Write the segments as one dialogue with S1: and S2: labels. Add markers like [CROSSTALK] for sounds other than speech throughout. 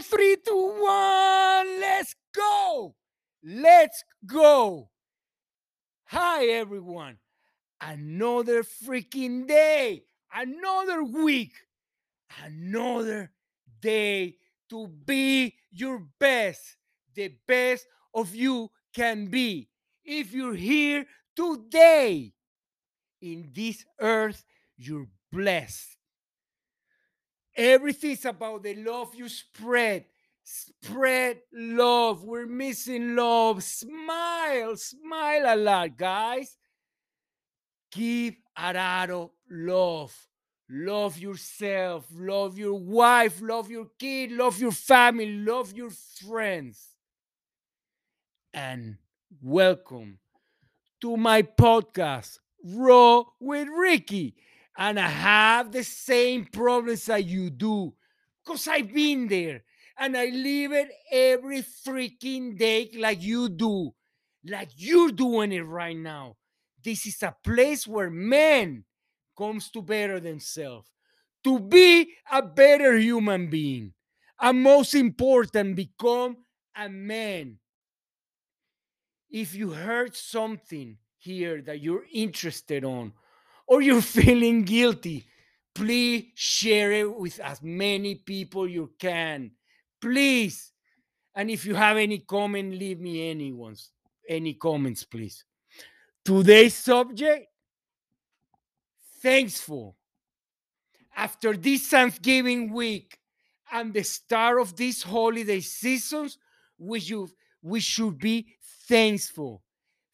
S1: three, two, one. Let's go. Let's go. Hi, everyone. Another freaking day, another week, another day to be your best, the best of you can be. If you're here today in this earth, you're blessed. Everything's about the love you spread. Spread love. We're missing love. Smile, smile a lot, guys. Give a lot of love. Love yourself, love your wife, love your kid, love your family, love your friends. And welcome to my podcast, Raw with Ricky. And I have the same problems that you do because I've been there and I live it every freaking day like you do, like you're doing it right now. This is a place where men comes to better themselves, to be a better human being, and most important, become a man. If you heard something here that you're interested on, or you're feeling guilty, please share it with as many people you can. Please. And if you have any comment, leave me any ones, any comments, please. Today's subject thankful. After this Thanksgiving week and the start of these holiday seasons, we should, we should be thankful.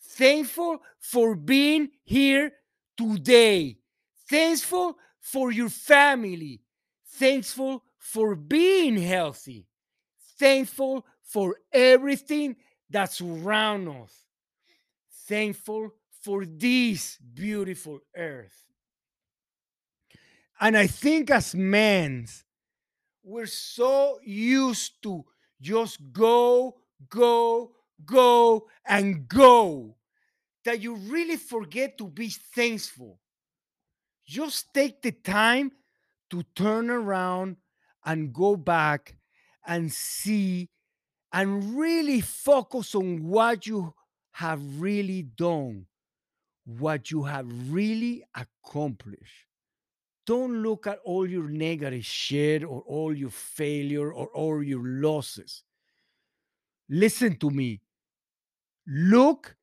S1: Thankful for being here today. Thankful for your family. Thankful for being healthy. Thankful for everything that's around us. Thankful for this beautiful earth. And I think as men, we're so used to just go, go, go, and go that you really forget to be thankful. Just take the time to turn around and go back and see and really focus on what you have really done, what you have really accomplished. Don't look at all your negative shit or all your failure or all your losses. Listen to me. Look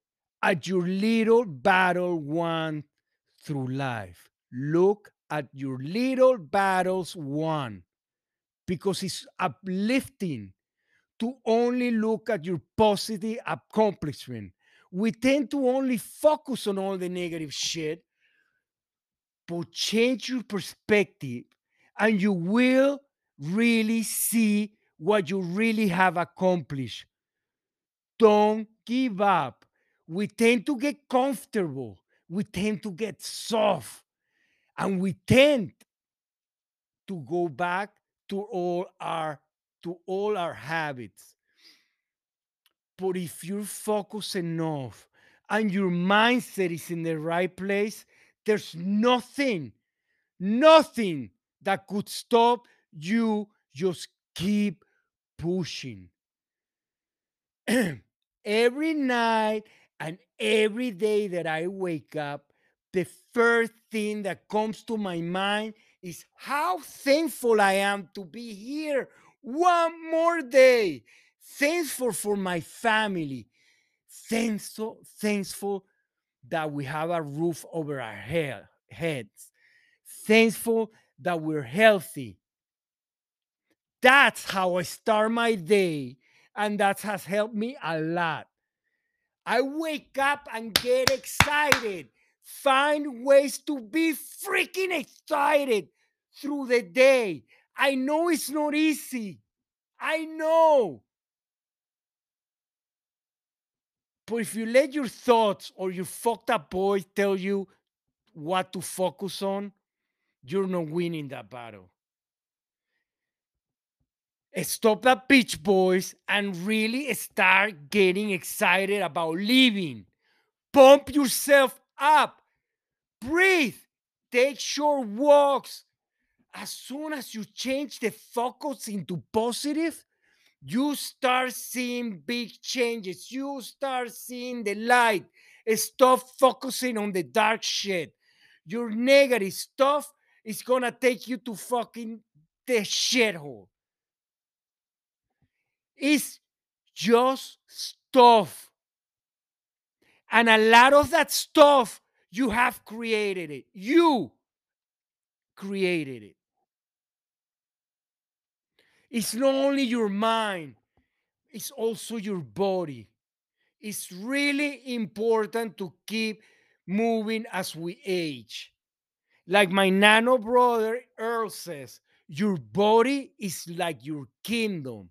S1: at your little battle won through life. Look at your little battles won because it's uplifting to only look at your positive accomplishment. We tend to only focus on all the negative shit, but change your perspective and you will really see what you really have accomplished. Don't give up. We tend to get comfortable, we tend to get soft, and we tend to go back to all our to all our habits. But if you're focused enough and your mindset is in the right place, there's nothing, nothing that could stop you. Just keep pushing. [CLEARS THROAT] every night and every day that I wake up, the first thing that comes to my mind is how thankful I am to be here one more day. Thankful for my family. Thankful, thankful that we have a roof over our head, heads. Thankful that we're healthy. That's how I start my day and that has helped me a lot. I wake up and get excited, find ways to be freaking excited through the day. I know it's not easy. I know. But if you let your thoughts or your fucked up boy tell you what to focus on, you're not winning that battle. Stop that bitch, boys, and really start getting excited about living. Pump yourself up. Breathe. Take short walks. As soon as you change the focus into positive, you start seeing big changes. You start seeing the light. Stop focusing on the dark shit. Your negative stuff is gonna take you to fucking the shithole. It's just stuff. And a lot of that stuff, you have created it. You created it. It's not only your mind, it's also your body. It's really important to keep moving as we age. Like my nano brother Earl says, your body is like your kingdom,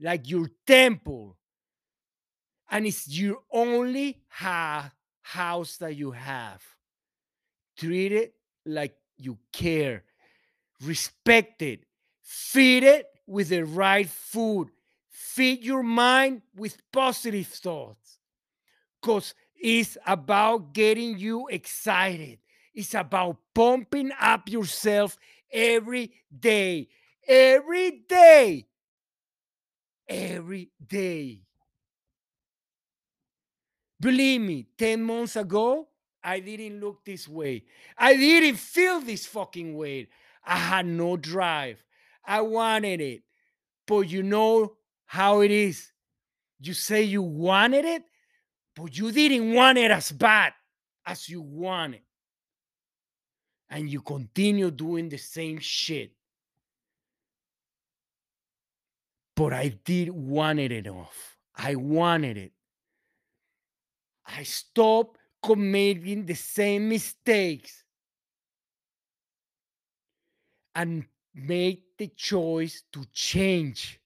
S1: like your temple. And it's your only ha- house that you have. Treat it like you care, respect it, feed it with the right food, feed your mind with positive thoughts. Because it's about getting you excited. It's about pumping up yourself every day. Every. Every day. Believe me, 10 months ago, I didn't look this way. I didn't feel this fucking way. I had no drive. I wanted it. But you know how it is. You say you wanted it, but you didn't want it as bad as you want it. And you continue doing the same shit. But I did want it enough. I wanted it. I stopped committing the same mistakes and made the choice to change.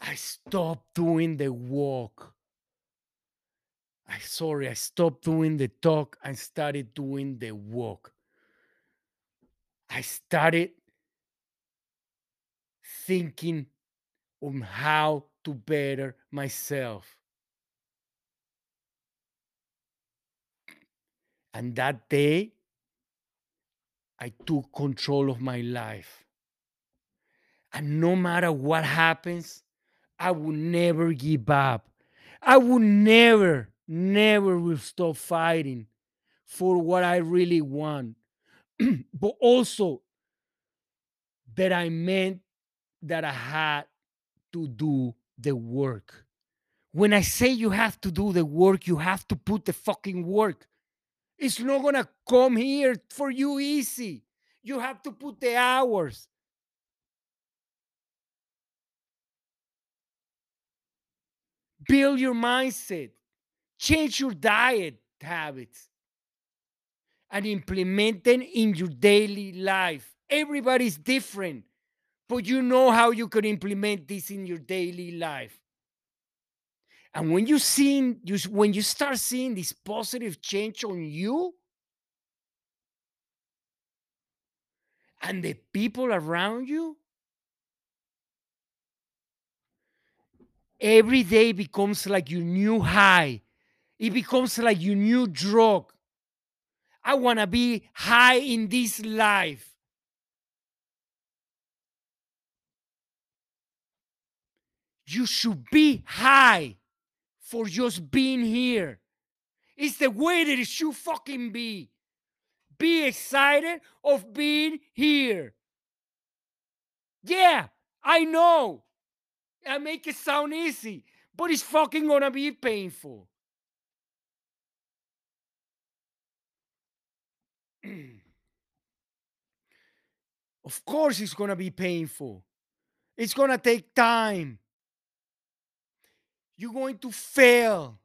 S1: I stopped doing the walk. I sorry, I stopped doing the talk and started doing the walk. I started thinking on how to better myself. And that day, I took control of my life. And no matter what happens, I will never give up. I will never, never will stop fighting for what I really want. [CLEARS THROAT] but also that I meant that I had to do the work. When I say you have to do the work, you have to put the fucking work. It's not gonna come here for you easy. You have to put the hours. Build your mindset, change your diet habits, and implement them in your daily life. Everybody's different, but you know how you can implement this in your daily life. And when you see you when you start seeing this positive change on you and the people around you, every day becomes like your new high. It becomes like your new drug. I want to be high in this life. You should be high for just being here. It's the way that it should fucking be. Be excited of being here. Yeah, I know. I make it sound easy, but it's fucking gonna be painful. [CLEARS THROAT] of course, it's gonna be painful. It's gonna take time. You're going to fail,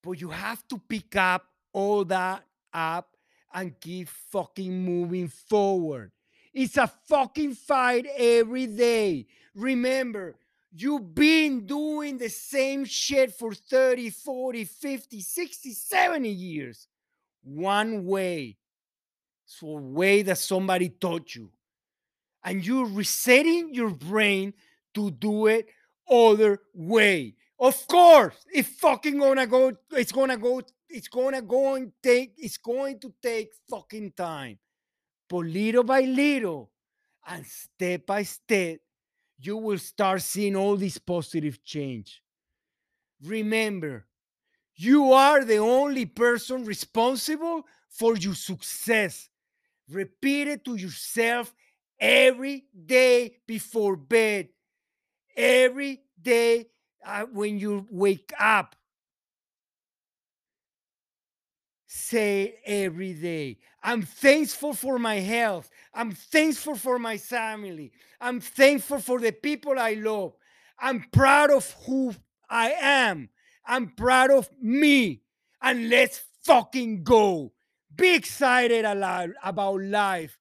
S1: but you have to pick up all that up and keep fucking moving forward. It's a fucking fight every day. Remember, you've been doing the same shit for 30, 40, 50, 60, 70 years. One way. It's a way that somebody taught you. And you're resetting your brain to do it other way. Of course, it's fucking gonna go, it's gonna go, it's gonna go and take, it's going to take fucking time. But little by little and step by step, you will start seeing all this positive change. Remember, you are the only person responsible for your success. Repeat it to yourself every day before bed, every day uh, when you wake up. Say every day, I'm thankful for my health. I'm thankful for my family. I'm thankful for the people I love. I'm proud of who I am. I'm proud of me. And let's fucking go. Be excited about life.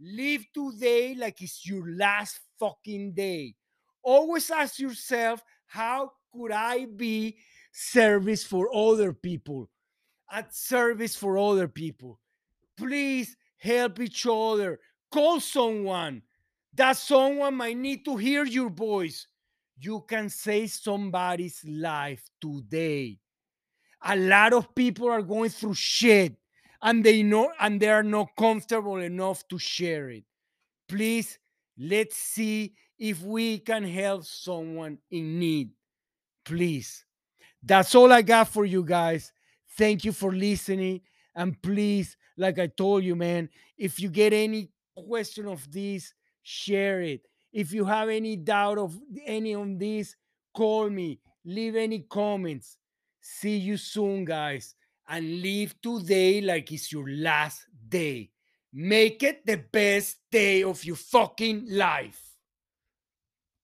S1: Live today like it's your last fucking day. Always ask yourself, how could I be service for other people? At service for other people. Please help each other. Call someone. That someone might need to hear your voice. You can save somebody's life today. A lot of people are going through shit and they know and they are not comfortable enough to share it. Please let's see if we can help someone in need. Please. That's all I got for you guys. Thank you for listening. And please, like I told you, man, if you get any question of this, share it. If you have any doubt of any on this, call me, leave any comments. See you soon, guys. And live today like it's your last day. Make it the best day of your fucking life.